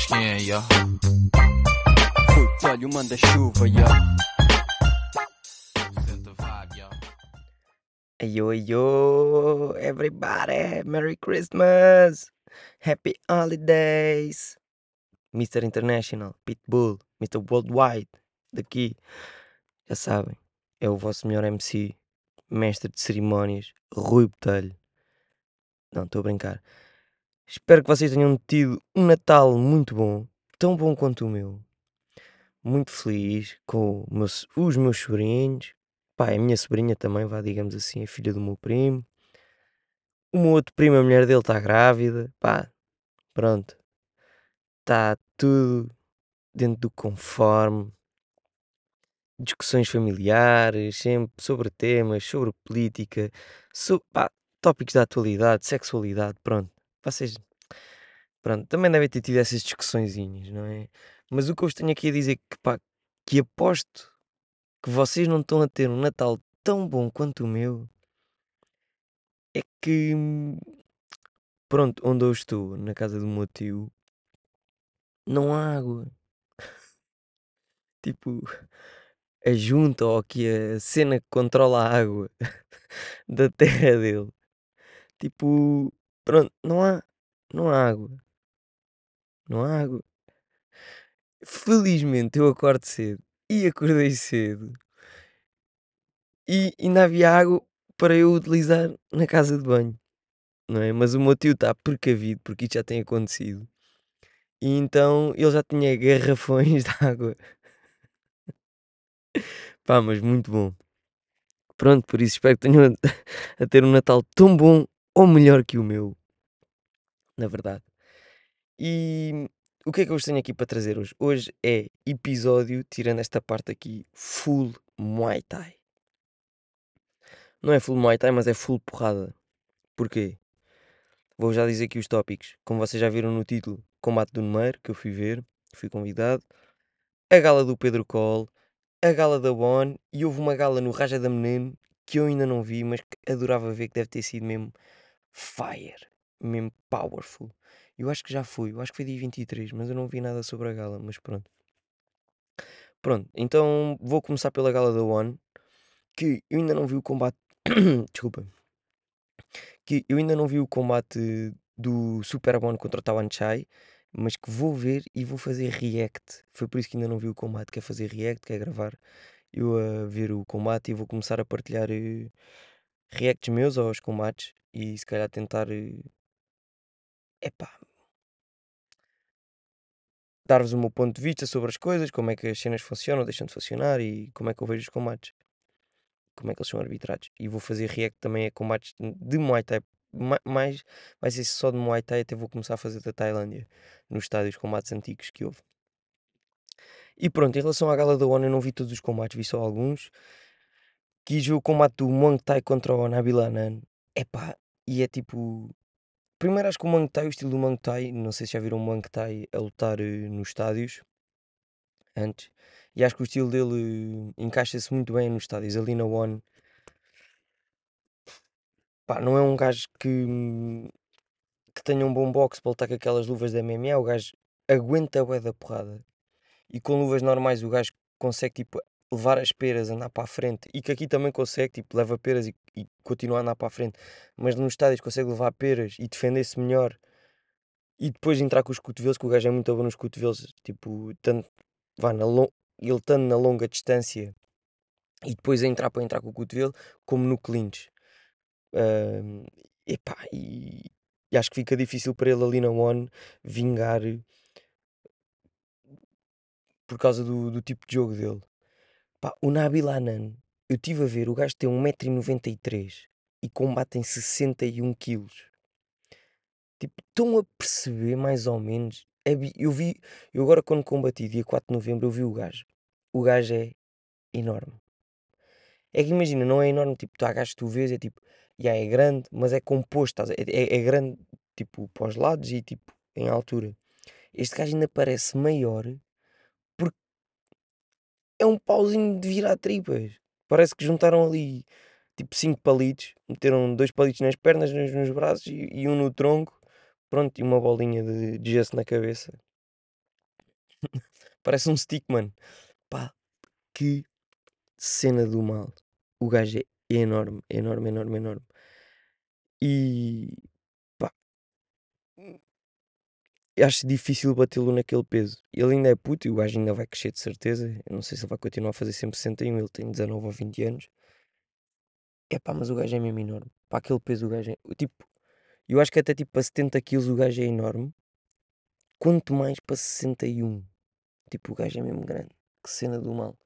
sabes quem é? Putz, olha o manda-chuva, ya. Ayo, ayo, everybody, Merry Christmas, Happy Holidays, Mr. International, Pitbull, Mr. Worldwide, daqui, já sabem, é o vosso melhor MC, mestre de cerimónias, Rui Botelho. Não, estou a brincar. Espero que vocês tenham tido um Natal muito bom, tão bom quanto o meu. Muito feliz com meus- os meus sobrinhos, pá, a minha sobrinha também, vá, digamos assim, é filha do meu primo. O meu outro primo, a mulher dele está grávida, pá, pronto. Está tudo dentro do conforme. Discussões familiares, sempre sobre temas, sobre política, sobre, pá, tópicos da atualidade, sexualidade, pronto. Vocês, pronto, também devem ter tido essas discussõezinhas, não é? Mas o que eu vos tenho aqui a dizer que, pá, que aposto que vocês não estão a ter um Natal tão bom quanto o meu é que, pronto, onde eu estou, na casa do meu tio, não há água. Tipo, a junta ou aqui a cena que controla a água da terra dele. Tipo, pronto, não há, não há água. Não há água. Felizmente eu acordo cedo e acordei cedo e ainda havia água para eu utilizar na casa de banho, não é? Mas o meu tio está precavido porque isto já tem acontecido. E então ele já tinha garrafões de água. Pá, mas muito bom. Pronto, por isso espero que tenham a, a ter um Natal tão bom ou melhor que o meu. Na verdade. E o que é que eu vos tenho aqui para trazer hoje? Hoje é episódio, tirando esta parte aqui, full Muay Thai. Não é full Muay Thai, mas é full porrada. Porquê? Vou já dizer aqui os tópicos. Como vocês já viram no título, Combate do Numeiro, que eu fui ver, fui convidado. A gala do Pedro Cole, a gala da Bon e houve uma gala no Raja da Menino que eu ainda não vi, mas que adorava ver que deve ter sido mesmo fire, mesmo powerful. Eu acho que já fui, eu acho que foi dia 23, mas eu não vi nada sobre a gala, mas pronto. Pronto, então vou começar pela gala da One, que eu ainda não vi o combate. Desculpa. Que eu ainda não vi o combate do Super Bon contra o Tawan Chai, mas que vou ver e vou fazer react. Foi por isso que ainda não vi o combate, quer fazer react, quer gravar. Eu a ver o combate e vou começar a partilhar eh, reacts meus aos combates e se calhar tentar. eh, epá, dar-vos o meu ponto de vista sobre as coisas, como é que as cenas funcionam, deixam de funcionar e como é que eu vejo os combates, como é que eles são arbitrados. E vou fazer react também a combates de Muay Thai, ma- mais vai ser só de Muay Thai, até vou começar a fazer da Tailândia, nos estádios combates antigos que houve. E pronto, em relação à gala da ONU, eu não vi todos os combates, vi só alguns. Quis ver o combate do Muay Thai contra o Nabil Anan. Epá, e é tipo. Primeiro acho que o Muay Thai, o estilo do Muay Thai, não sei se já viram o Muay Thai a lutar eh, nos estádios antes. E acho que o estilo dele eh, encaixa-se muito bem nos estádios. Ali na One, pá, não é um gajo que, hum, que tenha um bom boxe para lutar com aquelas luvas da MMA. O gajo aguenta a bué da porrada. E com luvas normais o gajo consegue tipo levar as peras, andar para a frente. E que aqui também consegue, tipo, leva peras e, e continua a andar para a frente. Mas nos estádios consegue levar peras e defender-se melhor. E depois entrar com os cotovelos, que o gajo é muito bom nos cotovelos. Tipo, tanto, vá na ele estando na longa distância e depois entrar para entrar com o cotovelo, como no clinch. Ahm, epá, e, e acho que fica difícil para ele ali na One vingar por causa do, do tipo de jogo dele. Pá, o Nabil Anan, eu estive a ver, o gajo tem 1,93m e combate em 61 kg. Tipo, estão a perceber mais ou menos? bi- Eu vi, eu agora quando combati, dia 4 de novembro, eu vi o gajo. O gajo é enorme. É que imagina, não é enorme, tipo, tu que tu vês, é tipo, é grande, mas é composto, é, é, é grande, tipo, para os lados e tipo, em altura. Este gajo ainda parece maior é um pauzinho de virar tripas. Parece que juntaram ali, tipo, cinco palitos, meteram dois palitos nas pernas, nos, nos braços e, e um no tronco, pronto, e uma bolinha de, de gesso na cabeça. Parece um stickman. Pá, que cena do mal. O gajo é enorme, enorme, enorme, enorme. E pá, acho difícil batê-lo naquele peso. Ele ainda é puto e o gajo ainda vai crescer de certeza. Eu não sei se ele vai continuar a fazer sempre 61, ele tem 19 ou 20 anos. É pá, mas o gajo é mesmo enorme. Para aquele peso o gajo é. Tipo, eu acho que até tipo para 70 kg o gajo é enorme. Quanto mais para 61. Tipo, o gajo é mesmo grande. Que cena do mal.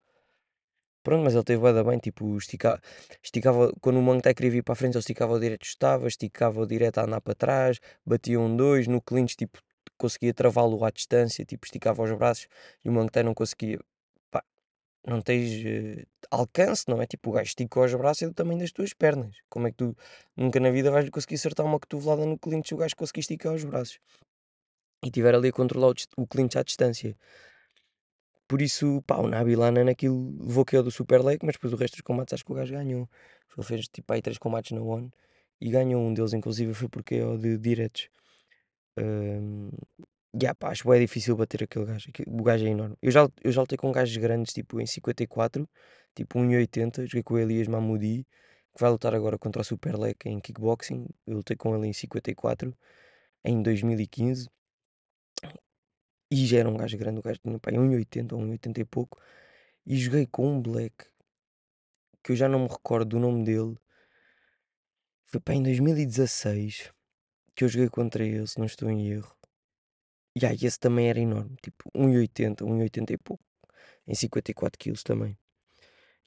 Pronto, mas ele teve bué da bem, tipo, estica, esticava, quando o Thai queria vir para a frente, ele esticava o direito, estava, esticava o direito a andar para trás, batia um dois, no clinch, tipo, conseguia travá-lo à distância, tipo, esticava os braços, e o Thai não conseguia, pá, não tens eh, alcance, não é? Tipo, o gajo estica os braços é do tamanho das tuas pernas, como é que tu, nunca na vida vais conseguir acertar uma cotovelada no clinch se o gajo conseguir esticar os braços, e tiver ali a controlar o, o clinch à distância. Por isso, pá, o Nabilana naquilo levou que é do Super Leg, mas depois o resto dos combates acho que o gajo ganhou. Ele fez tipo aí três combates na One e ganhou um deles, inclusive foi porque é o de diretos. Um, yeah, pá, acho é difícil bater aquele gajo. aquele- O gajo é enorme. Eu já, eu já lutei com gajos grandes, tipo em 54, tipo 1,80. Joguei com o Elias Mamoudi, que vai lutar agora contra o Super Leg em kickboxing. Eu lutei com ele em 54, em 2015. E já era um gajo grande, o gajo tinha pá, 1,80 ou 1,80 e pouco. E joguei com um black que eu já não me recordo do nome dele. Foi pá, em 2016 que eu joguei contra ele, se não estou em erro. E aí esse também era enorme, tipo 1,80, 1,80 e pouco, em 54 quilos também.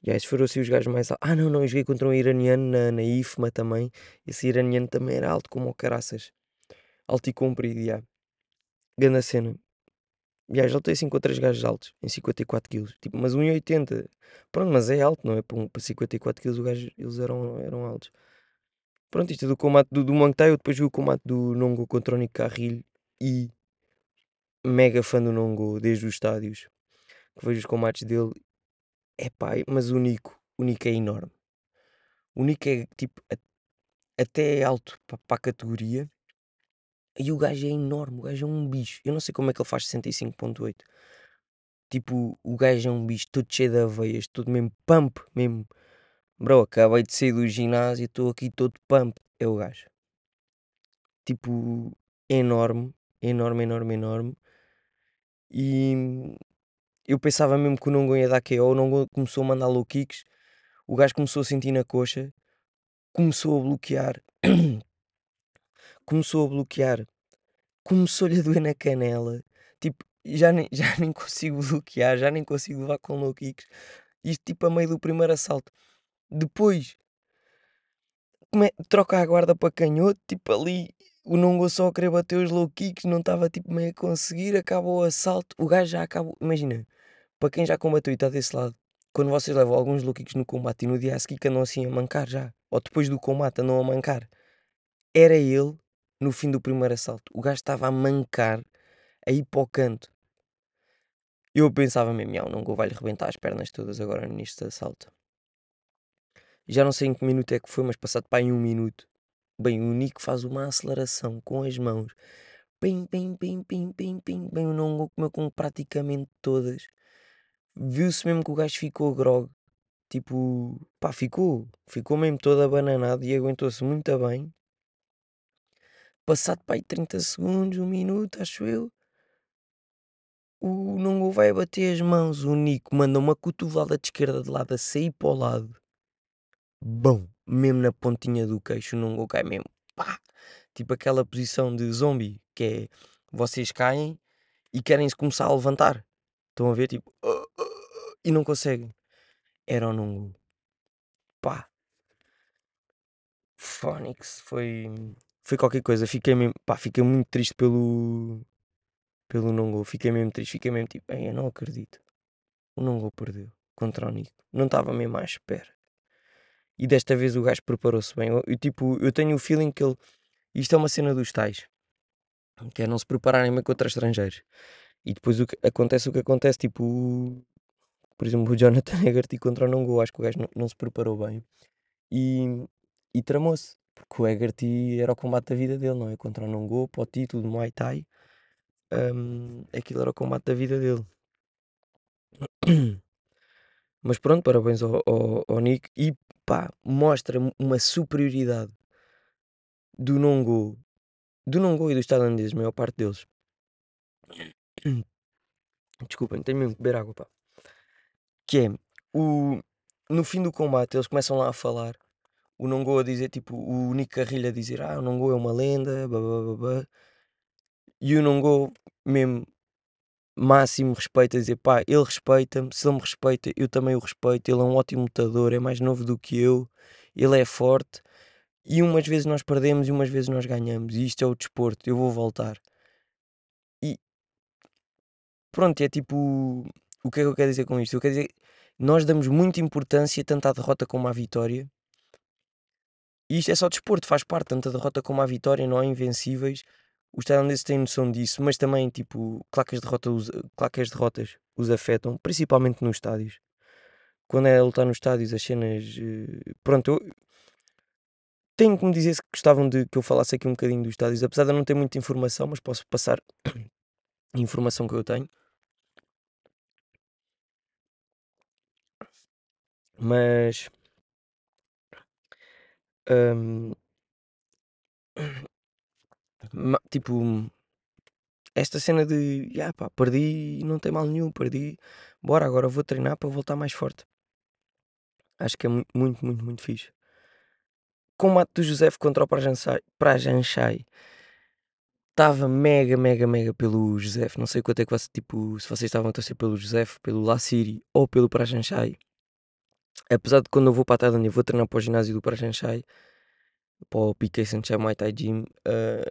E aí esses foram assim os gajos mais altos. Ah não, não, eu joguei contra um iraniano na, na IFMA também. Esse iraniano também era alto como o caraças. Alto e comprido, já. Grande cena. Já, já lutei assim com três gajos altos, em 54 quilos. Tipo, mas 1,80. Pronto, mas é alto, não é? Para, um, para 54 quilos, os gajos, eles eram, eram altos. Pronto, isto é do combate do, do Muay Thai. Eu depois vi o combate do Nongo contra o Nico Carrilho. E mega fã do Nongo, desde os estádios. Que vejo os combates dele. É pá, mas o Nico, o Nico é enorme. O Nico é tipo, a- até é alto para a categoria. E o gajo é enorme, o gajo é um bicho. Eu não sei como é que ele faz 65.8. Tipo, o gajo é um bicho todo cheio de aveias, todo mesmo pump, mesmo. Bro, acabei de sair do ginásio, estou aqui todo pump. É o gajo. Tipo, enorme, enorme, enorme, enorme. E eu pensava mesmo que o Nongo ia dar KO, o Nongo começou a mandar low kicks, o gajo começou a sentir na coxa, começou a bloquear, começou a bloquear, começou-lhe a doer na canela, tipo, já nem, já nem consigo bloquear, já nem consigo levar com low kicks, isto tipo a meio do primeiro assalto. Depois, come- troca a guarda para canhoto, tipo ali, o Nongo só a querer bater os low kicks, não estava tipo meio a conseguir, acabou o assalto, o gajo já acabou, imagina, para quem já combateu e está desse lado, quando vocês levam alguns low kicks no combate e no dia a seguir andam assim a mancar já, ou depois do combate andam a mancar, era ele no fim do primeiro assalto, o gajo estava a mancar, a ir para o canto. Eu pensava mesmo, "Miau, o Nongo vai-lhe rebentar as pernas todas agora neste assalto. Já não sei em que minuto é que foi, mas passado para aí um minuto. Bem, o Nico faz uma aceleração com as mãos. Pim, pim, pim, pim, pim, pim. Bem, o Nongo comeu com praticamente todas. Viu-se mesmo que o gajo ficou grog. Tipo, pá, ficou. Ficou mesmo todo abananado e aguentou-se muito bem. Passado para aí 30 segundos, um minuto, acho eu. O Nongo vai bater as mãos. O Nico manda uma cotovelada de esquerda de lado a sair para o lado. Bom, mesmo na pontinha do queixo, o Nongo cai mesmo. Pá! Tipo aquela posição de zombie, que é vocês caem e querem-se começar a levantar. Estão a ver? Tipo, "Ah, ah, ah", e não conseguem. Era o Nongo. Pá! Phonics foi, foi qualquer coisa. Fiquei mesmo, pá, fiquei muito triste pelo, pelo Nongo. Fiquei mesmo triste. Fiquei mesmo tipo, "Ei, eu não acredito. O Nongo perdeu contra o Nico. Não estava mesmo à espera. E desta vez o gajo preparou-se bem. Eu, eu, tipo, eu tenho o feeling que ele. Isto é uma cena dos tais. Que é não se prepararem bem contra estrangeiros. E depois o que, acontece o que acontece, tipo, por exemplo, o Jonathan Hegarty contra o Nongo, acho que o gajo não, não se preparou bem e, e tramou-se, porque o Hegarty era o combate da vida dele, não é? Contra o Nongo, para o título do Muay Thai, hum, aquilo era o combate da vida dele. Mas pronto, parabéns ao, ao, ao Nick e pá, mostra uma superioridade do Nongo, do Nongo e dos tailandeses, a maior parte deles. Desculpem, tenho mesmo que beber água, pá. Que é, o, no fim do combate, eles começam lá a falar. O Nongo a dizer, tipo, o Nick Carrilho a dizer, ah, o Nongo é uma lenda, blá, blá, blá, blá. E o Nongo, mesmo, máximo respeito, a dizer, pá, ele respeita-me, se ele me respeita, eu também o respeito, ele é um ótimo lutador, é mais novo do que eu, ele é forte. E umas vezes nós perdemos e umas vezes nós ganhamos. E isto é o desporto, eu vou voltar. E pronto, é tipo. O que é que eu quero dizer com isto? Eu quero dizer nós damos muita importância tanto à derrota como à vitória. E isto é só desporto, faz parte, tanto a derrota como a vitória, não há invencíveis. Os tailandeses têm noção disso, mas também, tipo, claro que as derrotas, claro que as derrotas os afetam, principalmente nos estádios. Quando é a lutar nos estádios, as cenas. eh, Pronto, eu tenho que me dizer se gostavam de que eu falasse aqui um bocadinho dos estádios, apesar de eu não ter muita informação, mas posso passar a informação que eu tenho. Mas. hum, tipo, esta cena de, "Ya, pá, perdi não tem mal nenhum, perdi, bora, agora vou treinar para voltar mais forte. Acho que é mu- muito, muito, muito fixe. Combate do José contra o Prajanchai, Prajanchai estava mega, mega, mega pelo José. Não sei quanto é que você, tipo, se vocês estavam a torcer pelo José, pelo Lassiri ou pelo Prajanchai. Apesar de quando eu vou para a Tailândia, vou treinar para o ginásio do Prajanchai, para o PK Sanchai Muay Thai Gym. ah,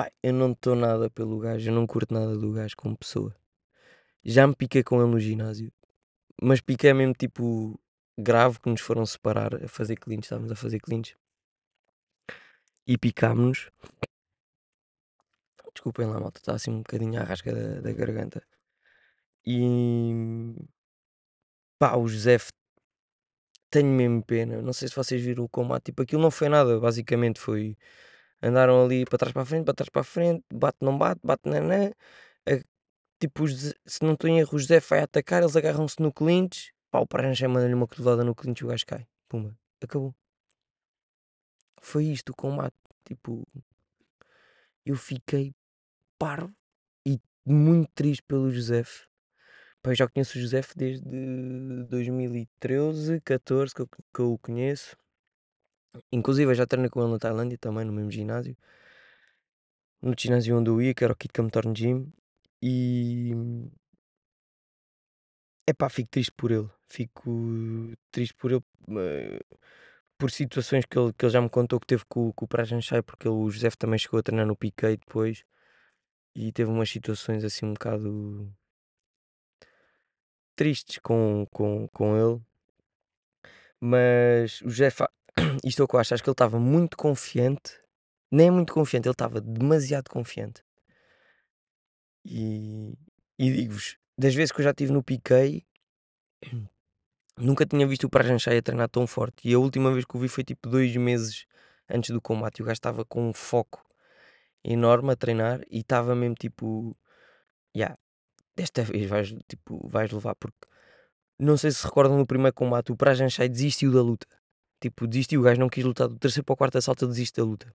pá, eu não estou nada pelo gajo, eu não curto nada do gajo como pessoa. Já me piquei com ele no ginásio, mas piquei mesmo tipo grave que nos foram separar a fazer cleans, estávamos a fazer cleans e picámos-nos. Desculpem lá, malta, está assim um bocadinho à rasca da, da garganta. E pá, o José tenho mesmo pena. Não sei se vocês viram o combate, tipo, aquilo não foi nada, basicamente foi andaram ali para trás para a frente, para trás para a frente, bate, não bate, bate, nanã. A- Tipo, o José- se não estou em erro, o José vai atacar, eles agarram-se no clinch, pá, o Paranjé manda-lhe uma cotovelada no clinch e o gajo cai. Pumba, acabou. Foi isto o combate. Tipo, eu fiquei parvo e muito triste pelo José. Pá, eu já conheço o José desde 2013, 14 que eu, que eu o conheço. Inclusive, eu já treinei com ele na Tailândia também, no mesmo ginásio. No ginásio onde eu ia, que era o Kit Torn Gym. E. Epá, fico triste por ele. Fico triste por ele. eh, Por situações que ele, que ele já me contou que teve com, com o Prajanchai, porque ele- o José também chegou a treinar no Piquet depois. E teve umas situações assim um bocado tristes com, com, com ele. Mas o José, isto é o que eu acho, acho que ele estava muito confiante. Nem é muito confiante, ele estava demasiado confiante. E, e digo-vos, das vezes que eu já estive no Piquet, nunca tinha visto o Prajanchai a treinar tão forte. E a última vez que o vi foi tipo dois meses antes do combate. E o gajo estava com um foco enorme a treinar e estava mesmo tipo, yeah, desta vez vais, tipo, vais levar. Porque não sei se se recordam no primeiro combate, o Prajanchai desistiu da luta. Tipo, desistiu, o gajo não quis lutar. Do terceiro para o quarto assalto, ele desiste da luta.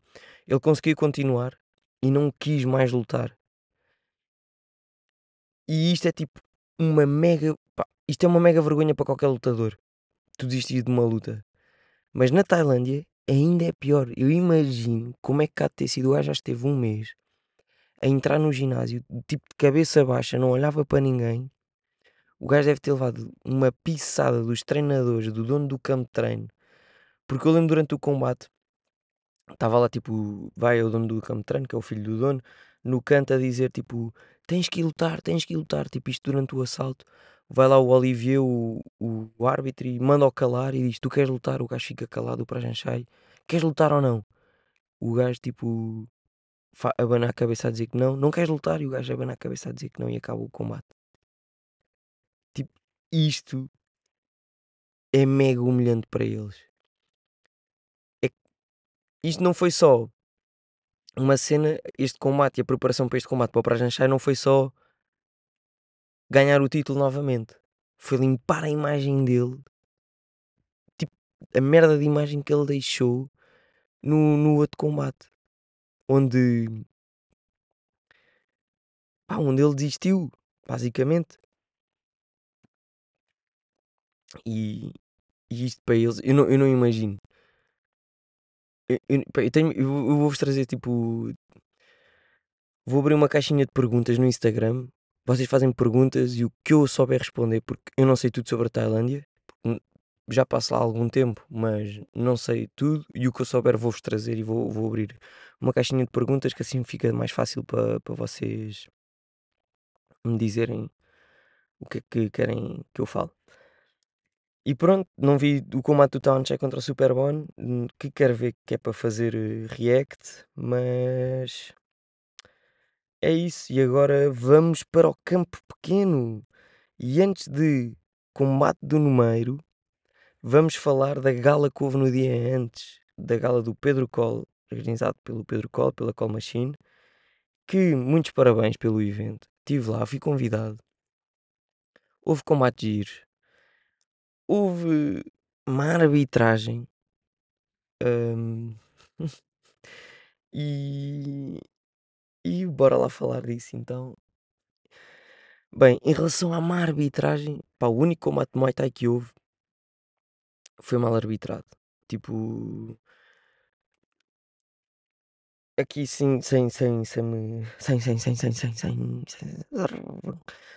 Ele conseguiu continuar e não quis mais lutar. E isto é tipo uma mega. pá, isto é uma mega vergonha para qualquer lutador. Tu desistir de uma luta. Mas na Tailândia ainda é pior. Eu imagino como é que cá de ter sido. O gajo já esteve um mês a entrar no ginásio, tipo de cabeça baixa, não olhava para ninguém. O gajo deve ter levado uma pisada dos treinadores, do dono do campo de treino. Porque eu lembro durante o combate, estava lá tipo, vai o dono do treino, que é o filho do dono, no canto a dizer tipo, tens que lutar, tens que lutar, tipo isto durante o assalto. Vai lá o Olivier, o, o, o árbitro, e manda-o calar e diz: Tu queres lutar? O gajo fica calado para Janchai. Queres lutar ou não? O gajo tipo abana a cabeça a dizer que não, não queres lutar? E o gajo abana a cabeça a dizer que não e acaba o combate. Tipo, isto é mega humilhante para eles. Isto não foi só uma cena, este combate e a preparação para este combate para o Prajanchai não foi só ganhar o título novamente. Foi limpar a imagem dele. Tipo, a merda de imagem que ele deixou no, no outro combate. Onde. Pá, onde ele desistiu, basicamente. E, e isto para eles, eu não, eu não imagino. Eu, eu, tenho, eu, vou-vos trazer tipo. Vou abrir uma caixinha de perguntas no Instagram. Vocês fazem perguntas e o que eu souber responder, porque eu não sei tudo sobre a Tailândia. Já passo lá algum tempo, mas não sei tudo. E o que eu souber vou-vos trazer e vou, vou abrir uma caixinha de perguntas que assim fica mais fácil para para vocês me dizerem o que é que querem que eu fale. E pronto, não vi o combate do Townshek contra o Superbone, hum, que quero ver que é para fazer eh, react, mas é isso. E agora vamos para o campo pequeno. E antes de combate do número, vamos falar da gala que houve no dia antes, da gala do Pedro Col, organizado pelo Pedro Col, pela Call Machine, que muitos parabéns pelo evento. Estive lá, fui convidado. Houve combates giros. Houve uma arbitragem. hum, e, e bora lá falar disso então. Bem, em relação à má arbitragem, pá, o único combate de Muay Thai que houve foi mal arbitrado. Tipo, aqui sim, sem, sem, sem me. Sem, sem, sem, sem, sem, sem, sem,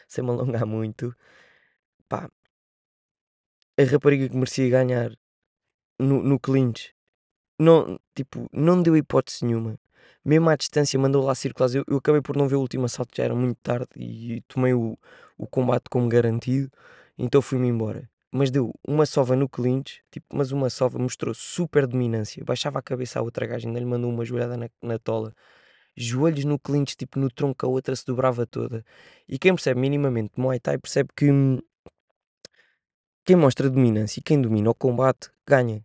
sem me alongar muito. Pá, a rapariga que merecia ganhar no, no clinch não, tipo, não deu hipótese nenhuma. Mesmo à distância, mandou lá círculos. Eu, eu acabei por não ver o último assalto, já era muito tarde e tomei o, o combate como garantido, então fui-me embora. Mas deu uma sova no clinch, tipo, mas uma sova mostrou super dominância. Baixava a cabeça à outra gaja, ainda lhe mandou uma joelhada na, na tola. Joelhos no clinch, tipo, no tronco, a outra se dobrava toda. E quem percebe minimamente Muay Thai percebe que hum, quem mostra dominância e quem domina o combate ganha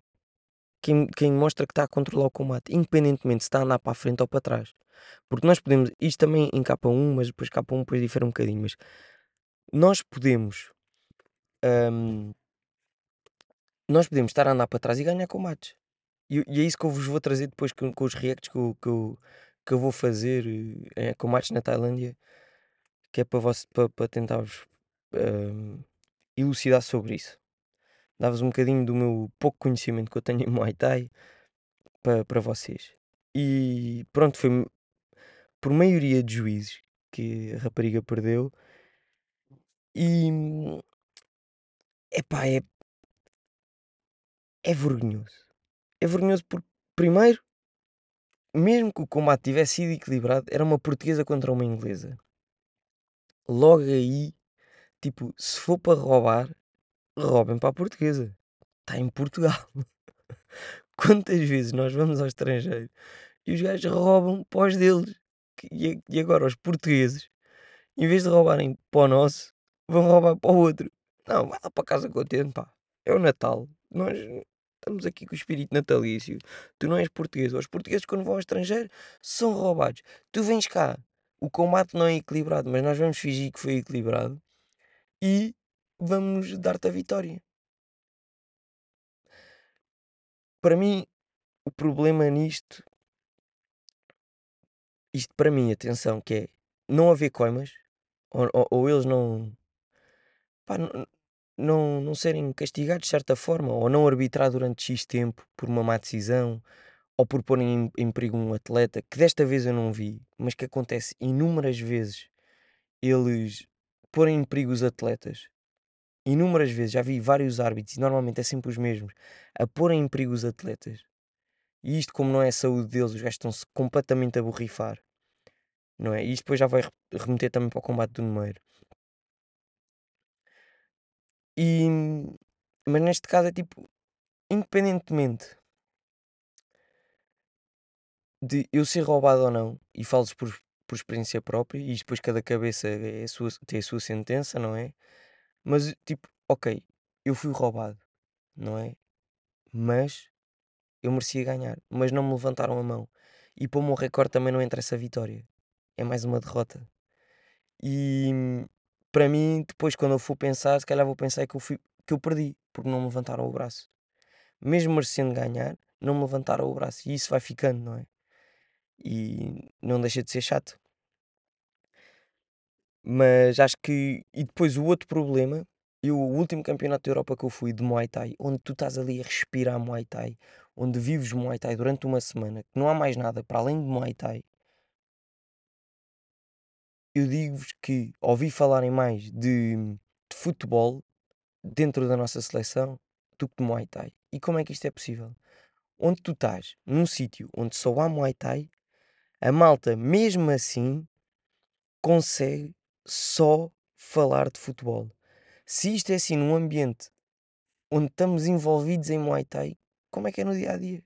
quem, quem mostra que está a controlar o combate, independentemente se está a andar para a frente ou para trás. Porque nós podemos, isto também em K1, mas depois K1 depois difere um bocadinho, mas nós podemos hum, nós podemos estar a andar para trás e ganhar combates. E, e é isso que eu vos vou trazer depois com, com os reacts que eu, que, eu, que eu vou fazer eh, combates na Tailândia, que é para, vos, para, para tentar-vos hum, elucidar sobre isso. Dar-vos um bocadinho do meu pouco conhecimento que eu tenho em Muay Thai para, para vocês. E pronto, foi por maioria de juízes que a rapariga perdeu. E epá, é, é vergonhoso. É vergonhoso porque, primeiro, mesmo que o combate tivesse sido equilibrado, era uma portuguesa contra uma inglesa. Logo aí, tipo, se for para roubar, roubem para a portuguesa. Está em Portugal. Quantas vezes nós vamos ao estrangeiro e os gajos roubam os deles? E agora os portugueses, em vez de roubarem para o nosso, vão roubar para o outro. Não, vai lá para casa contente, pá. É o Natal. Nós estamos aqui com o espírito natalício. Tu não és português. Os portugueses, quando vão ao estrangeiro, são roubados. Tu vens cá. O combate não é equilibrado, mas nós vamos fingir que foi equilibrado e vamos dar-te a vitória. Para mim, o problema nisto, isto para mim, atenção, que é não haver coimas, ou, ou- ou eles não, pá, não, não, não serem castigados de certa forma, ou não arbitrar durante X tempo por uma má decisão, ou por porem em, em perigo um atleta, que desta vez eu não vi, mas que acontece inúmeras vezes, eles porem em perigo os atletas. Inúmeras vezes, já vi vários árbitros, e normalmente é sempre os mesmos, a porem em perigo os atletas. E isto, como não é a saúde deles, os gajos estão-se completamente a borrifar. Não é? E isto depois já vai re- remeter também para o combate do número. E, mas neste caso é tipo, independentemente de eu ser roubado ou não, e falo-vos por, por experiência própria, e depois cada cabeça é a sua, tem a sua sentença, não é? Mas tipo, ok, eu fui roubado, não é? Mas eu merecia ganhar, mas não me levantaram a mão. E para o meu recorde também não entra essa vitória. É mais uma derrota. E hum, para mim, depois, quando eu for pensar, se calhar vou pensar que eu, fui, que eu perdi, porque não me levantaram o braço. Mesmo merecendo ganhar, não me levantaram o braço. E isso vai ficando, não é? E não deixa de ser chato. Mas acho que. E depois o outro problema, eu, o último campeonato da Europa que eu fui de Muay Thai, onde tu estás ali a respirar Muay Thai, onde vives Muay Thai durante uma semana, que não há mais nada para além de Muay Thai, eu digo-vos que ouvi falarem mais de, de futebol dentro da nossa seleção do que de Muay Thai. E como é que isto é possível? Onde tu estás, num sítio onde só há Muay Thai, a malta, mesmo assim, consegue só falar de futebol. Se isto é assim num ambiente onde estamos envolvidos em Muay Thai, como é que é no dia a dia?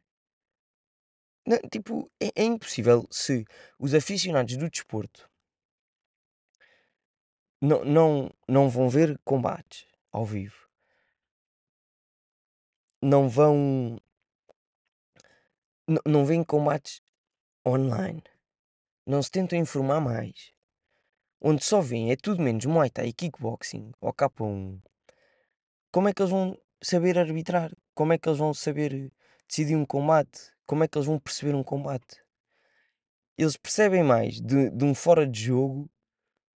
Não, tipo, é, é impossível se os aficionados do desporto não, não, não vão ver combates ao vivo, não vão. Não, não veem combates online, não se tentam informar mais, onde só veem é tudo menos Muay Thai e kickboxing ou K1. Como é que eles vão saber arbitrar? Como é que eles vão saber decidir um combate? Como é que eles vão perceber um combate? Eles percebem mais de, de um fora de jogo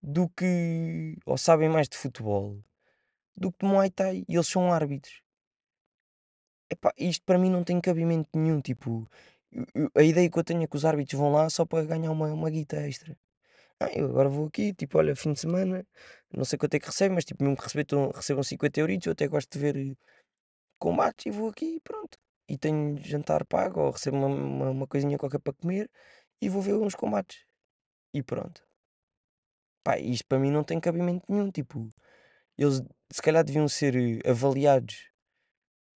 do que. ou sabem mais de futebol do que de Muay Thai e eles são árbitros. Epá, isto para mim não tem cabimento nenhum. Tipo, a ideia que eu tenho é que os árbitros vão lá só para ganhar uma, uma guita extra. Ah, eu agora vou aqui, tipo, olha, fim de semana, não sei quanto é que recebe, mas tipo, mesmo que recebam, recebam 50 euritos, eu até gosto de ver eh, combates e vou aqui e pronto. E tenho jantar pago ou recebo uma, uma, uma coisinha qualquer para comer e vou ver uns combates. E pronto. Pá, isto para mim não tem cabimento nenhum. Tipo, eles se calhar deviam ser eh, avaliados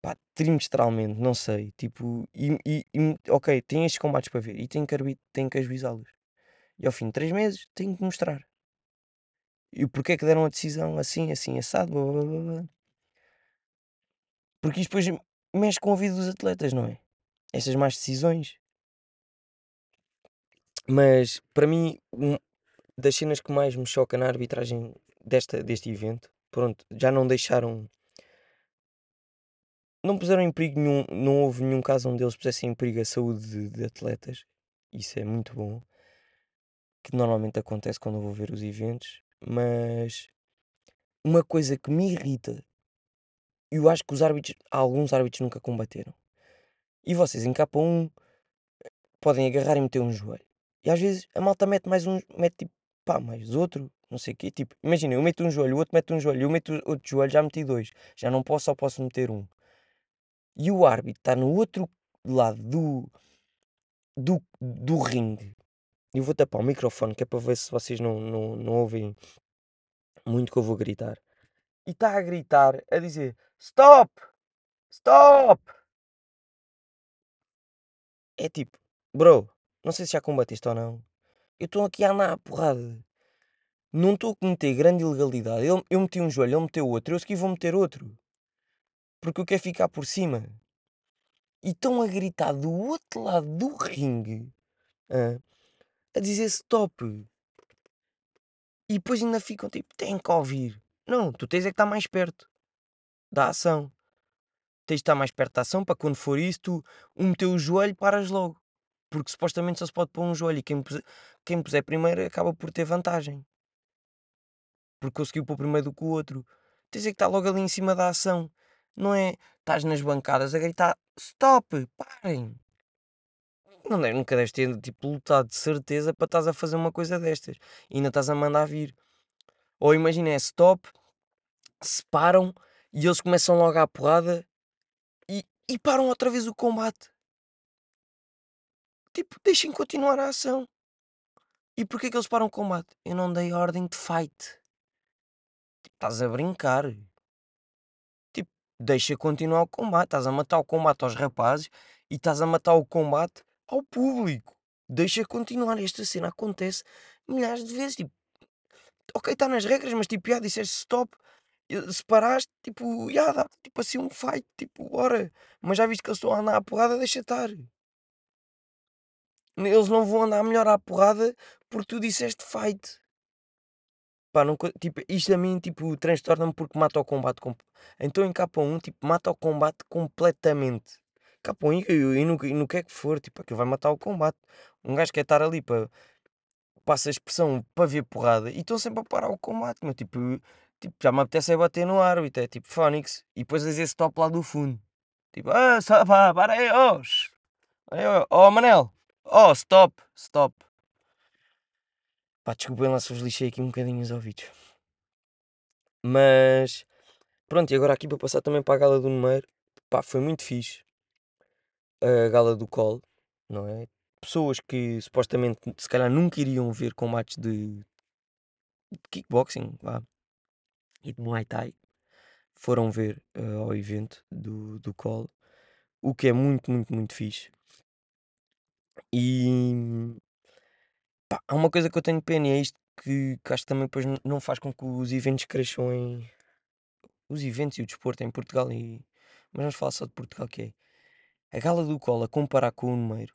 pá, trimestralmente, não sei. Tipo, e, e- e- ok, tem estes combates para ver e tenho que, tenho que ajuizá-los. E ao fim de três meses tenho que mostrar. E o porquê é que deram a decisão assim, assim, assado, blá, blá, blá, blá. Porque isto depois mexe com a vida dos atletas, não é? Estas más decisões. Mas para mim, um- das cenas que mais me choca na arbitragem desta, deste evento, pronto, já não deixaram. Não puseram em perigo nenhum, não houve nenhum caso onde eles pusessem em perigo a saúde de, de atletas. Isso é muito bom. Que normalmente acontece quando eu vou ver os eventos. Mas uma coisa que me irrita, eu acho que os árbitros, alguns árbitros nunca combateram. E vocês em K1 podem agarrar e meter um joelho. E às vezes a malta mete mais um, mete tipo, pá, mais outro, não sei o quê. Tipo, imagina, eu meto um joelho, o outro mete um joelho, eu meto outro joelho, já meti dois. Já não posso, só posso meter um. E o árbitro está no outro lado do, do, do ringue. Eu vou tapar o microfone, que é para ver se vocês não, não, não ouvem muito que eu vou gritar. E está a gritar, a dizer: Stop! Stop! É tipo, bro, não sei se já combateste ou não. Eu estou aqui a andar à porrada. Não estou a cometer grande ilegalidade. Eu, eu meti um joelho, ele meteu outro, eu segui vou meter outro. Porque eu quero ficar por cima. E estão a gritar do outro lado do ringue hã, a dizer stop. E depois ainda ficam tipo, têm que ouvir. Não, tu tens é que estar mais perto da ação. Tens de estar mais perto da ação para quando for isso, tu um meteu o joelho, paras logo. Porque supostamente só se pode pôr um joelho e quem puser, quem puser primeiro acaba por ter vantagem. Porque conseguiu pôr primeiro do que o outro. Tens é que estar logo ali em cima da ação. Não é? Estás nas bancadas a gritar stop, parem. Não nunca deves ter tipo, lutado de certeza para estás a fazer uma coisa destas. E ainda estás a mandar vir. Ou imagina, é stop, se param e eles começam logo à porrada e, e param outra vez o combate. Tipo, deixem continuar a ação. E porquê que eles param o combate? Eu não dei ordem de fight. Tipo, estás a brincar. Tipo, deixa continuar o combate. Estás a matar o combate aos rapazes e estás a matar o combate ao público. Deixa continuar. Esta cena acontece milhares de vezes. Tipo, ok, está nas regras, mas tipo, já disseste stop. eh, Se paraste, tipo, já dá tipo assim um fight, tipo, bora. Mas já viste que eles estão a andar à porrada, deixa estar. eles não vão andar melhor à porrada porque tu disseste fight. Pá, não, tipo, isto a mim, tipo, transtorna-me porque mata o combate. com- Então em K1, tipo, mata o combate completamente. K1 e, e no, e no que é que for, tipo, aquilo vai matar o combate. Um gajo quer estar ali para, passa a expressão, para ver porrada e estão sempre a parar o combate, meu, tipo, tipo, já me apetece é bater no árbitro, é tipo Fónix, e depois dizer esse top lá do fundo. Tipo, ah, só, pá, para aí, oh, oh, Manel, oh, stop, stop. Pá, desculpem lá se vos lixei aqui um bocadinho os ouvidos. Mas, pronto, e agora aqui para passar também para a gala do Numeiro, pá, foi muito fixe. A gala do Col, não é? Pessoas que supostamente se calhar nunca iriam ver combates de, de kickboxing, vá, e de Muay Thai, foram ver eh, ao evento do, do Col, o que é muito, muito, muito fixe. E pá, há uma coisa que eu tenho pena e é isto que, que acho que também depois não faz com que os eventos cresçam em. Os eventos e o desporto em Portugal e. Mas vamos falar só de Portugal que é. A gala do Col a comparar com o Numeiro.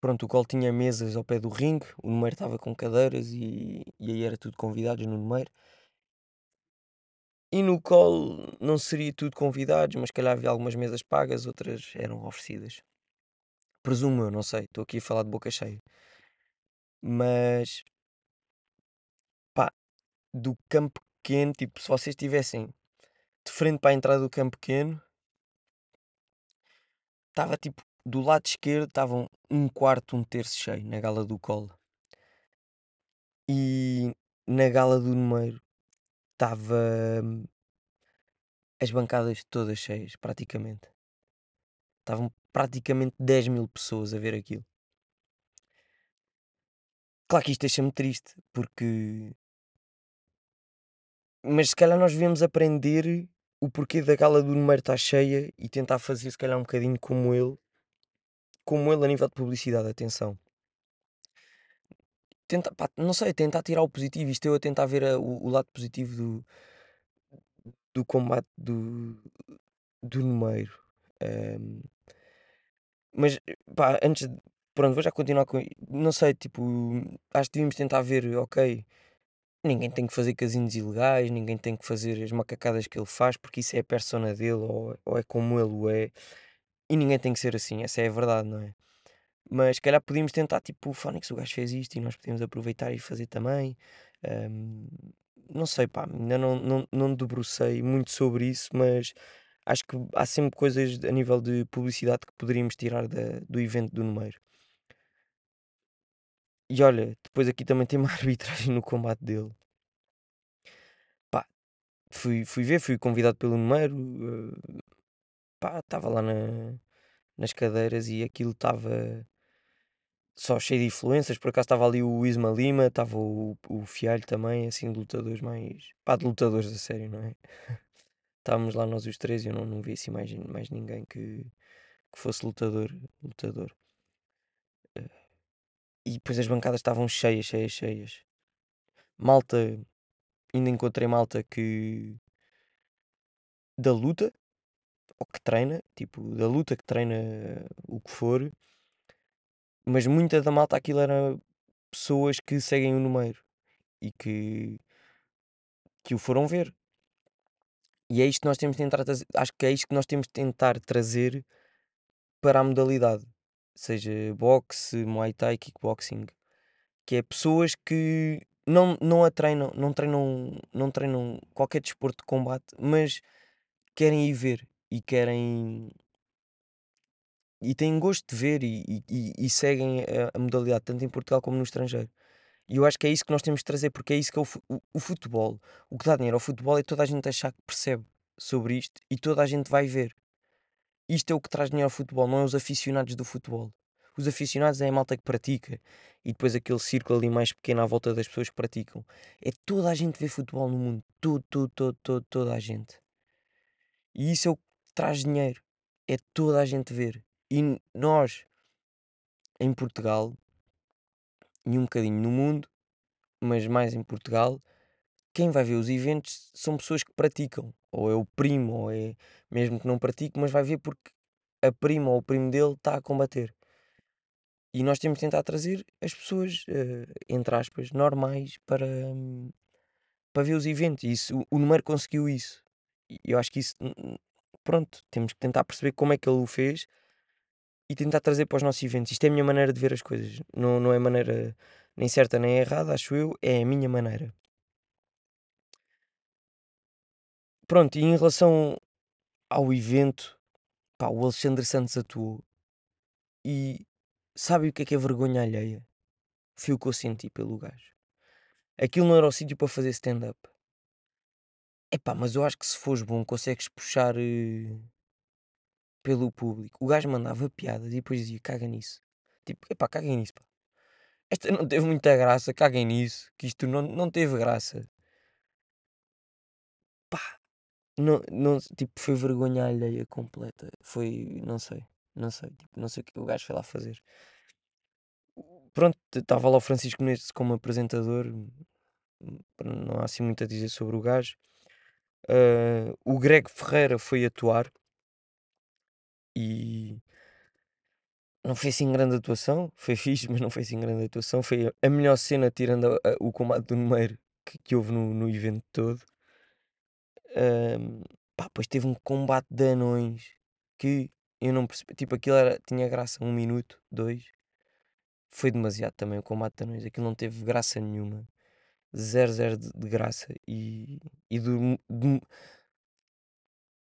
Pronto, o Col tinha mesas ao pé do ringue, o Numeiro estava com cadeiras e, e aí era tudo convidados no Numeiro. E no Col não seria tudo convidados, mas calhar havia algumas mesas pagas, outras eram oferecidas. Presumo eu, não sei, estou aqui a falar de boca cheia. Mas, pá, do campo pequeno, tipo, se vocês estivessem de frente para a entrada do campo pequeno, estava tipo, do lado esquerdo estavam um quarto, um terço cheio na gala do Colo. E na gala do Numeiro estava hum, as bancadas todas cheias, praticamente. Estavam praticamente 10 mil pessoas a ver aquilo. Claro que isto deixa-me triste, porque. Mas se calhar nós devemos aprender o porquê da gala do número estar cheia e tentar fazer se calhar um bocadinho como ele. Como ele a nível de publicidade, atenção. Tenta, pá, não sei, tentar tirar o positivo. Isto eu a tentar ver a- o, o lado positivo do, do combate do, do número. Ahm, mas, pá, antes. Pronto, vou já continuar com. Não sei, tipo, acho que devíamos tentar ver, ok, Ninguém tem que fazer casinos ilegais, ninguém tem que fazer as macacadas que ele faz, porque isso é a persona dele ou, ou é como ele o é. E ninguém tem que ser assim, essa é a verdade, não é? Mas se calhar podíamos tentar, tipo, o Fónix, o gajo fez isto e nós podíamos aproveitar e fazer também. Ahm, não sei, pá, ainda não, não, não debrucei muito sobre isso, mas acho que há sempre coisas a nível de publicidade que poderíamos tirar da- do evento do Numeiro. E olha, depois aqui também tem uma arbitragem no combate dele. Fui, fui ver, fui convidado pelo Numeiro, eh, pá, estava lá na- nas cadeiras e aquilo estava só cheio de influências. Por acaso estava ali o Isma Lima, estava o, o Fialho também, assim, de lutadores mais. pá, de lutadores a sério, não é? Estávamos lá nós os três e eu não, não vi assim mais, mais ninguém que, que fosse lutador. lutador. Eh, E depois as bancadas estavam cheias, cheias, cheias. Malta, ainda encontrei malta que. da luta, ou que treina, tipo, da luta que treina o que for, mas muita da malta aquilo era pessoas que seguem o número e que, que o foram ver. E é isto que nós temos de tentar trazer, acho que é isto que nós temos de tentar trazer para a modalidade, seja boxe, muay thai, kickboxing, que é pessoas que não, não a treinam, não treinam, não treinam qualquer desporto de combate, mas querem ir ver e querem e têm gosto de ver e, e- e- seguem a, a modalidade tanto em Portugal como no estrangeiro. E eu acho que é isso que nós temos de trazer, porque é isso que é o, o- o futebol. O que dá dinheiro ao futebol é toda a gente achar que percebe sobre isto e toda a gente vai ver. Isto é o que traz dinheiro ao futebol, não é os aficionados do futebol. Os aficionados é a malta que pratica e depois aquele círculo ali mais pequeno à volta das pessoas que praticam. É toda a gente vê futebol no mundo. Todo, todo, todo, todo, toda a gente. E isso é o que traz dinheiro. É toda a gente ver. E nós, em Portugal, e um bocadinho no mundo, mas mais em Portugal, quem vai ver os eventos são pessoas que praticam. Ou é o primo, ou é mesmo que não pratique, mas vai ver porque a prima ou o primo dele está a combater. E nós temos de tentar trazer as pessoas, eh, entre aspas, normais para, hum, para ver os eventos. E isso, o Numeiro conseguiu isso. E eu acho que isso, pronto, temos que tentar perceber como é que ele o fez e tentar trazer para os nossos eventos. Isto é a minha maneira de ver as coisas. Não, não é maneira nem certa nem errada, acho eu, é a minha maneira. Pronto, e em relação ao evento, pá, o Alexandre Santos atuou e sabe o que é que é vergonha alheia? Foi o que eu senti pelo gajo. Aquilo não era o sítio para fazer stand-up. Epá, mas eu acho que se fores bom consegues puxar eh, pelo público. O gajo mandava piadas e depois dizia, caga nisso. Tipo, epá, caguem nisso, pá. Esta não teve muita graça, caguem nisso. Que isto não, não teve graça. Pá, não, não, tipo, foi vergonha alheia completa. Foi, não sei, não sei. Tipo, não sei o que o gajo foi lá fazer. Pronto, estava lá o Francisco Nunes como apresentador. hum, Não há assim muito a dizer sobre o gajo. Ah, o Greg Ferreira foi atuar e não foi assim grande atuação. Foi fixe, mas não foi assim grande atuação. Foi a melhor cena, tirando a- a- o combate do número que, que houve no, no evento todo. Ahm, pá, depois teve um combate de anões que eu não percebi. Tipo, aquilo era, tinha graça um minuto, dois. Foi demasiado também o combate de anões. Aquilo não teve graça nenhuma. Zero, zero de, de graça. E, e do- de-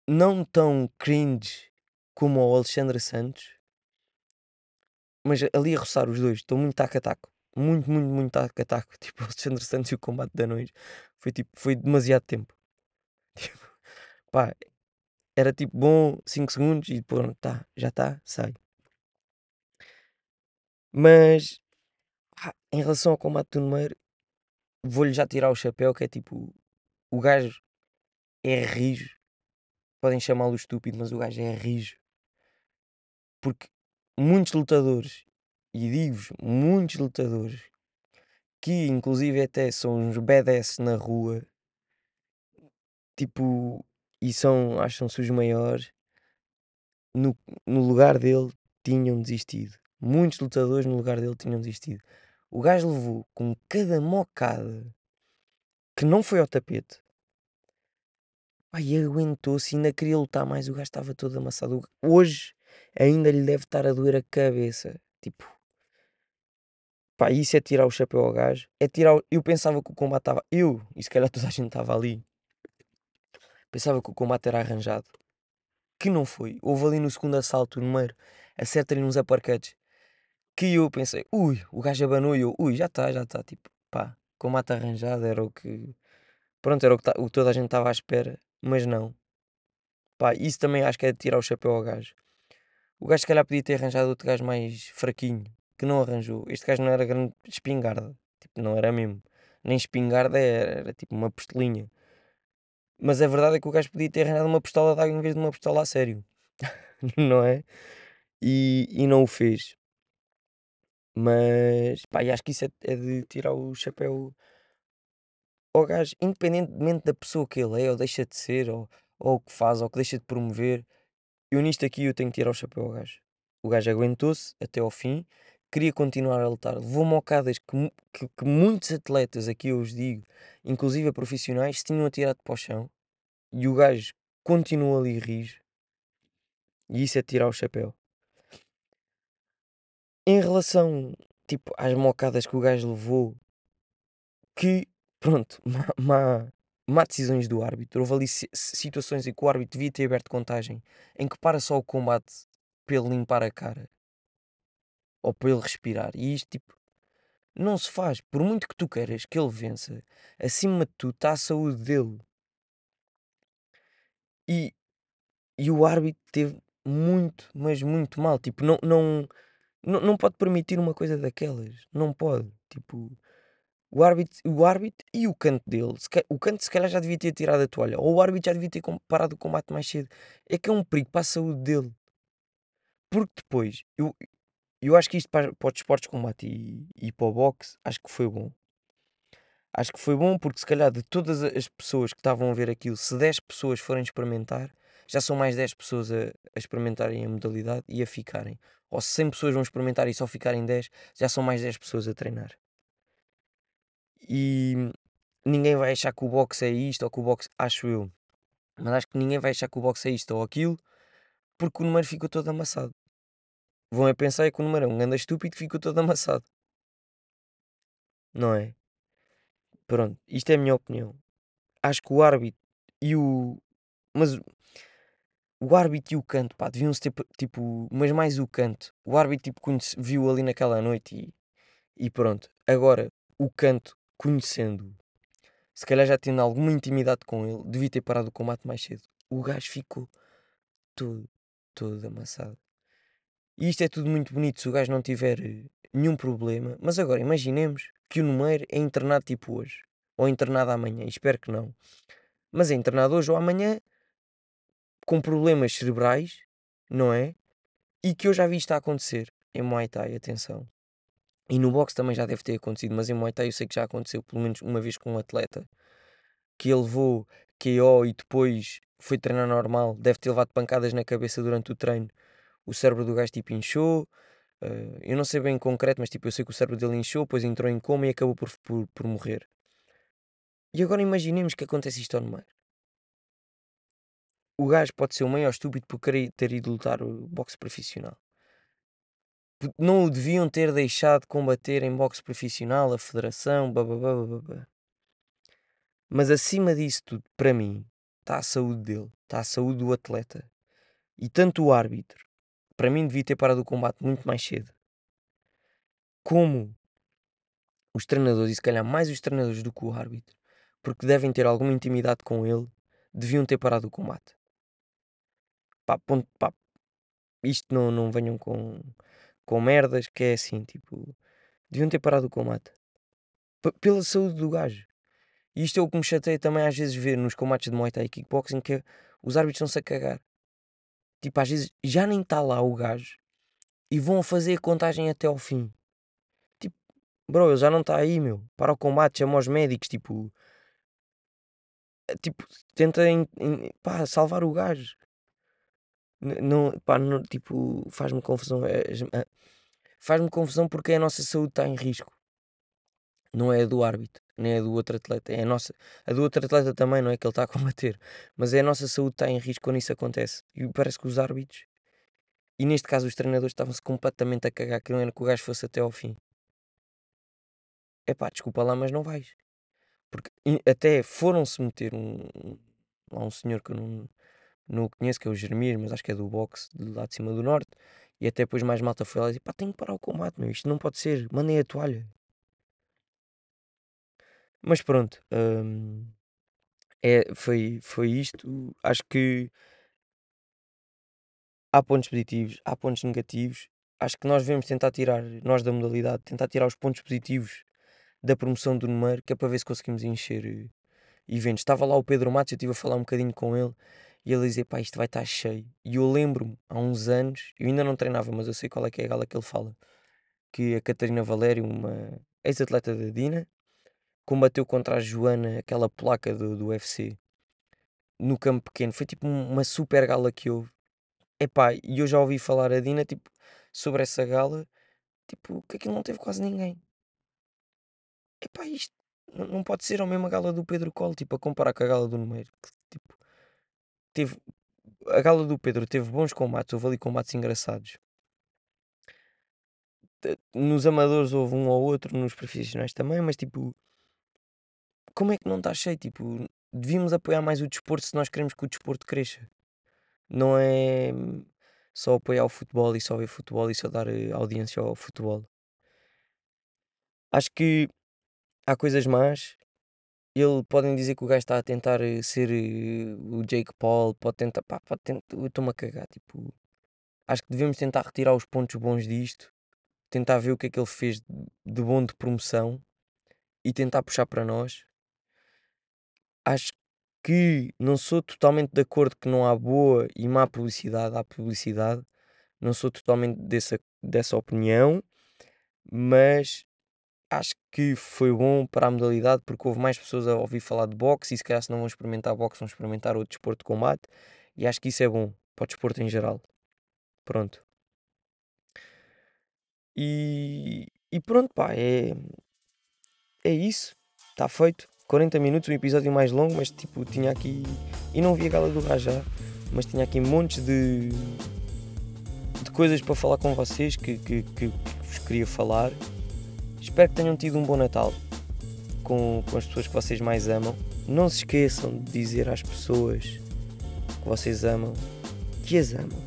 não tão cringe como o Alexandre Santos, mas ali a roçar os dois. Estou muito taco a taco. Muito, muito, muito taco a taco. Tipo, o Alexandre Santos e o combate de anões. Foi tipo, foi demasiado tempo. Tipo, pá, era tipo bom 5 segundos e depois, tá, já está, sai. Mas em relação ao combate do número, vou-lhe já tirar o chapéu, que é tipo, o gajo é rijo. Podem chamá-lo estúpido, mas o gajo é rijo. Porque muitos lutadores, e digo-vos, muitos lutadores, que inclusive até são uns badass na rua, tipo, e são, acham-se os maiores, no, no lugar dele tinham desistido. Muitos lutadores no lugar dele tinham desistido. O gajo levou com cada mocada que não foi ao tapete. Ai, aguentou-se, ainda queria lutar mais. O gajo estava todo amassado. Hoje ainda lhe deve estar a doer a cabeça. Tipo, pá, isso é tirar o chapéu ao gajo. É tirar. o- Eu pensava que o combate estava. Eu, e se calhar toda a gente estava ali. Pensava que o combate era arranjado. Que não foi. Houve ali no segundo assalto, no meio, acerta-lhe uns uppercuts. Que eu pensei, ui, o gajo abanou e eu, ui, já está, já está. Tipo, pá, combate arranjado era o que. Pronto, era o que, ta- o que toda a gente estava à espera. Mas não. Pá, isso também acho que é tirar o chapéu ao gajo. O gajo se calhar podia ter arranjado outro gajo mais fraquinho, que não arranjou. Este gajo não era grande espingarda, tipo, não era mesmo. Nem espingarda era, era tipo uma pistolinha. Mas a verdade é que o gajo podia ter arranjado uma pistola de água em vez de uma pistola a sério, não é? E, e não o fez. Mas, pá, e acho que isso é, é de tirar o chapéu ao gajo, independentemente da pessoa que ele é, ou deixa de ser, ou, ou o que faz, ou que deixa de promover. Eu nisto aqui eu tenho que tirar o chapéu ao gajo. O gajo aguentou-se até ao fim, queria continuar a lutar. Levou mocadas que, que, que muitos atletas, aqui eu os digo, inclusive profissionais, se tinham atirado para o chão. E o gajo continuou ali rijo. E isso é tirar o chapéu. Em relação, tipo, às mocadas que o gajo levou, que, pronto, má, má, má decisões do árbitro. Houve ali si- situações em que o árbitro devia ter aberto contagem, em que para só o combate ele limpar a cara. Ou para ele respirar. E isto, tipo, não se faz. Por muito que tu queiras que ele vença, acima de tudo está a saúde dele. E, e o árbitro teve muito, mas muito mal. Tipo, não, não, não, não pode permitir uma coisa daquelas. Não pode. Tipo, o árbitro, o árbitro e o canto dele. o canto se calhar já devia ter tirado a toalha. Ou o árbitro já devia ter parado o combate mais cedo. É que é um perigo para a saúde dele. Porque depois, eu, eu acho que isto para, para os desportos de combate e, e para o boxe, acho que foi bom. Acho que foi bom porque se calhar de todas as pessoas que estavam a ver aquilo, se 10 pessoas forem experimentar, já são mais 10 pessoas a, a experimentarem a modalidade e a ficarem. ou se 100 pessoas vão experimentar e só ficarem 10, já são mais 10 pessoas a treinar. E ninguém vai achar que o boxe é isto ou que o boxe, acho eu, mas acho que ninguém vai achar que o boxe é isto ou aquilo porque o número ficou todo amassado. Vão a pensar é que o número é um ganda estúpido ficou todo amassado. Não é? Pronto, isto é a minha opinião. Acho que o árbitro e o. Mas o árbitro e o canto, pá, deviam-se ter, tipo, mas mais o canto. O árbitro, tipo, conhece, viu ali naquela noite e, e pronto. Agora, o canto, conhecendo se calhar já tendo alguma intimidade com ele, devia ter parado o combate mais cedo. O gajo ficou todo, todo amassado. E isto é tudo muito bonito se o gajo não tiver eh, nenhum problema. Mas agora, imaginemos que o número é internado tipo hoje. Ou internado amanhã. Espero que não. Mas é internado hoje ou amanhã com problemas cerebrais, não é? E que eu já vi isto a acontecer em Muay Thai, atenção. E no boxe também já deve ter acontecido, mas em Muay Thai eu sei que já aconteceu pelo menos uma vez com um atleta que ele levou KO e depois foi treinar normal, deve ter levado pancadas na cabeça durante o treino. O cérebro do gajo tipo inchou. Uh, eu não sei bem em concreto, mas tipo, eu sei que o cérebro dele inchou, depois entrou em coma e acabou por, por, por morrer. E agora imaginemos que acontece isto ao Neymar. O gajo pode ser o maior estúpido por querer ter ido lutar o boxe profissional não o deviam ter deixado combater em boxe profissional, a federação, babá. Mas acima disso tudo, para mim, está a saúde dele, está a saúde do atleta. E tanto o árbitro, para mim devia ter parado o combate muito mais cedo. Como os treinadores, e se calhar mais os treinadores do que o árbitro, porque devem ter alguma intimidade com ele, deviam ter parado o combate. Pá, ponto, pá, isto não, não venham com com merdas, que é assim, tipo, deviam ter parado o combate. P pela saúde do gajo. E isto é o que me chateia também às vezes ver nos combates de Muay Thai e Kickboxing, que é, os árbitros estão-se a cagar. Tipo, às vezes já nem está lá o gajo e vão fazer a contagem até ao fim. Tipo, bro, ele já não está aí, meu. Para o combate, chama os médicos, tipo... Eh, tipo, tenta, pá, salvar o gajo. Não, pá, não, tipo, faz-me confusão. É, é, faz-me confusão porque a nossa saúde está em risco. Não é a do árbitro, nem é a do outro atleta. É a nossa. A do outro atleta também, não é que ele está a combater. Mas é a nossa saúde que está em risco quando isso acontece. E parece que os árbitros, e neste caso os treinadores, estavam-se completamente a cagar, que não era que o gajo fosse até ao fim. É pá, desculpa lá, mas não vais. Porque até foram-se meter um, lá um senhor que eu não, não conheço, que é o Jeremias, mas acho que é do boxe, de lá de cima do norte. E até depois mais malta foi lá e disse: pá, tenho que parar o combate, meu, isto não pode ser, mandem a toalha. Mas pronto, hum, é, foi, foi isto. Acho que há pontos positivos, há pontos negativos. Acho que nós devemos tentar tirar, nós da modalidade, tentar tirar os pontos positivos da promoção do número, que é para ver se conseguimos encher eh, eventos. Estava lá o Pedro Matos, eu estive a falar um bocadinho com ele e ele dizia, pá, isto vai estar cheio. E eu lembro-me, há uns anos, eu ainda não treinava, mas eu sei qual é que é a gala que ele fala, que a Catarina Valério, uma ex-atleta da Dina, combateu contra a Joana, aquela placa do, do UFC, no campo pequeno. Foi tipo uma super gala que houve. Epá, e eu já ouvi falar a Dina, tipo, sobre essa gala, tipo, que aquilo não teve quase ninguém. Epá, isto não pode ser a mesma gala do Pedro Colo, tipo, a comparar com a gala do Numeiro. Que, tipo, teve a gala do Pedro teve bons combates, houve ali combates engraçados. Nos amadores houve um ou outro, nos profissionais também, mas tipo, como é que não está cheio? Tipo, devíamos apoiar mais o desporto se nós queremos que o desporto cresça. Não é só apoiar o futebol e só ver futebol e só dar eh, audiência ao futebol. Acho que há coisas más ele podem dizer que o gajo está a tentar eh, ser eh, o Jake Paul, pode tentar, pá, pode tentar, eu estou-me a cagar, tipo, acho que devemos tentar retirar os pontos bons disto, tentar ver o que é que ele fez de bom de promoção e tentar puxar para nós. Acho que não sou totalmente de acordo que não há boa e má publicidade, há publicidade, não sou totalmente dessa, dessa opinião, mas acho que foi bom para a modalidade porque houve mais pessoas a ouvir falar de boxe e se calhar se não vão experimentar boxe vão experimentar outro desporto de combate e acho que isso é bom para o desporto em geral. Pronto. E, e pronto, pá, é, é isso. Está feito. 40 minutos, um episódio mais longo, mas tipo, tinha aqui. E não vi a gala do Rajá, mas tinha aqui montes de. de coisas para falar com vocês que, que, que, que vos queria falar. Espero que tenham tido um bom Natal com, com as pessoas que vocês mais amam. Não se esqueçam de dizer às pessoas que vocês amam que as amam.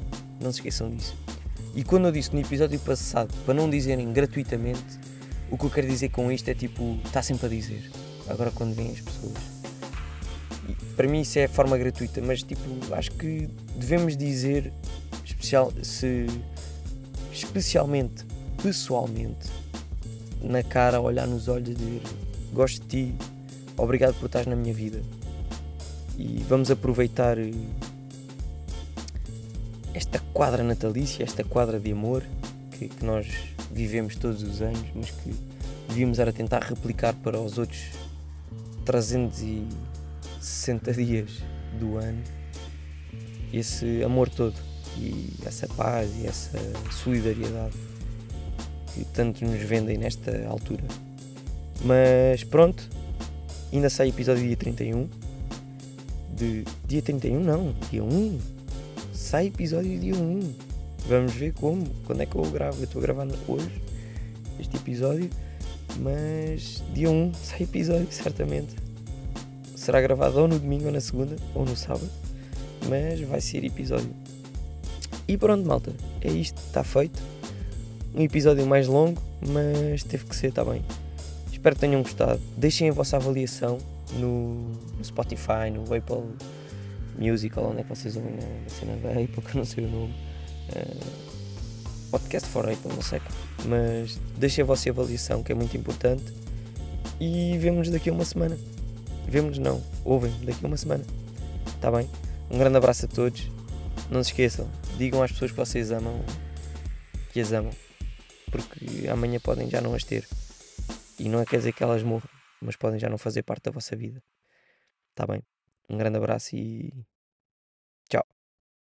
Não se esqueçam disso. E quando eu disse no episódio passado para não dizerem gratuitamente, o que eu quero dizer com isto é tipo, está sempre a dizer. Agora quando vêm as pessoas. E para mim isso é forma gratuita, mas tipo, acho que devemos dizer especial, se, especialmente, pessoalmente, na cara, olhar nos olhos e dizer gosto de ti, obrigado por estás na minha vida. E vamos aproveitar eh, esta quadra natalícia, esta quadra de amor que, que nós vivemos todos os anos, mas que devíamos era tentar replicar para os outros 360 dias do ano esse amor todo e essa paz e essa solidariedade que tanto nos vendem nesta altura. Mas pronto, ainda sai episódio dia 31. De dia 31 não, dia 1. Sai episódio dia 1. Vamos ver como, quando é que eu gravo. Eu estou a gravar hoje este episódio, mas dia 1 sai episódio, certamente. Será gravado ou no domingo, ou na segunda, ou no sábado, mas vai ser episódio. E pronto, malta, é isto, está feito. Um episódio mais longo, mas teve que ser, está bem. Espero que tenham gostado. Deixem a vossa avaliação no, no Spotify, no Apple Music, onde é que vocês ouvem a cena da Apple, que eu não sei o nome. Uh, podcast for Apple, não sei. Mas deixem a vossa avaliação, que é muito importante. E vemos daqui a uma semana. Vemos não, ouvem daqui a uma semana. Está bem? Um grande abraço a todos. Não se esqueçam, digam às pessoas que vocês amam que as amam. Porque amanhã podem já não as ter. E não é quer dizer que elas morram, mas podem já não fazer parte da vossa vida. Está bem? Um grande abraço e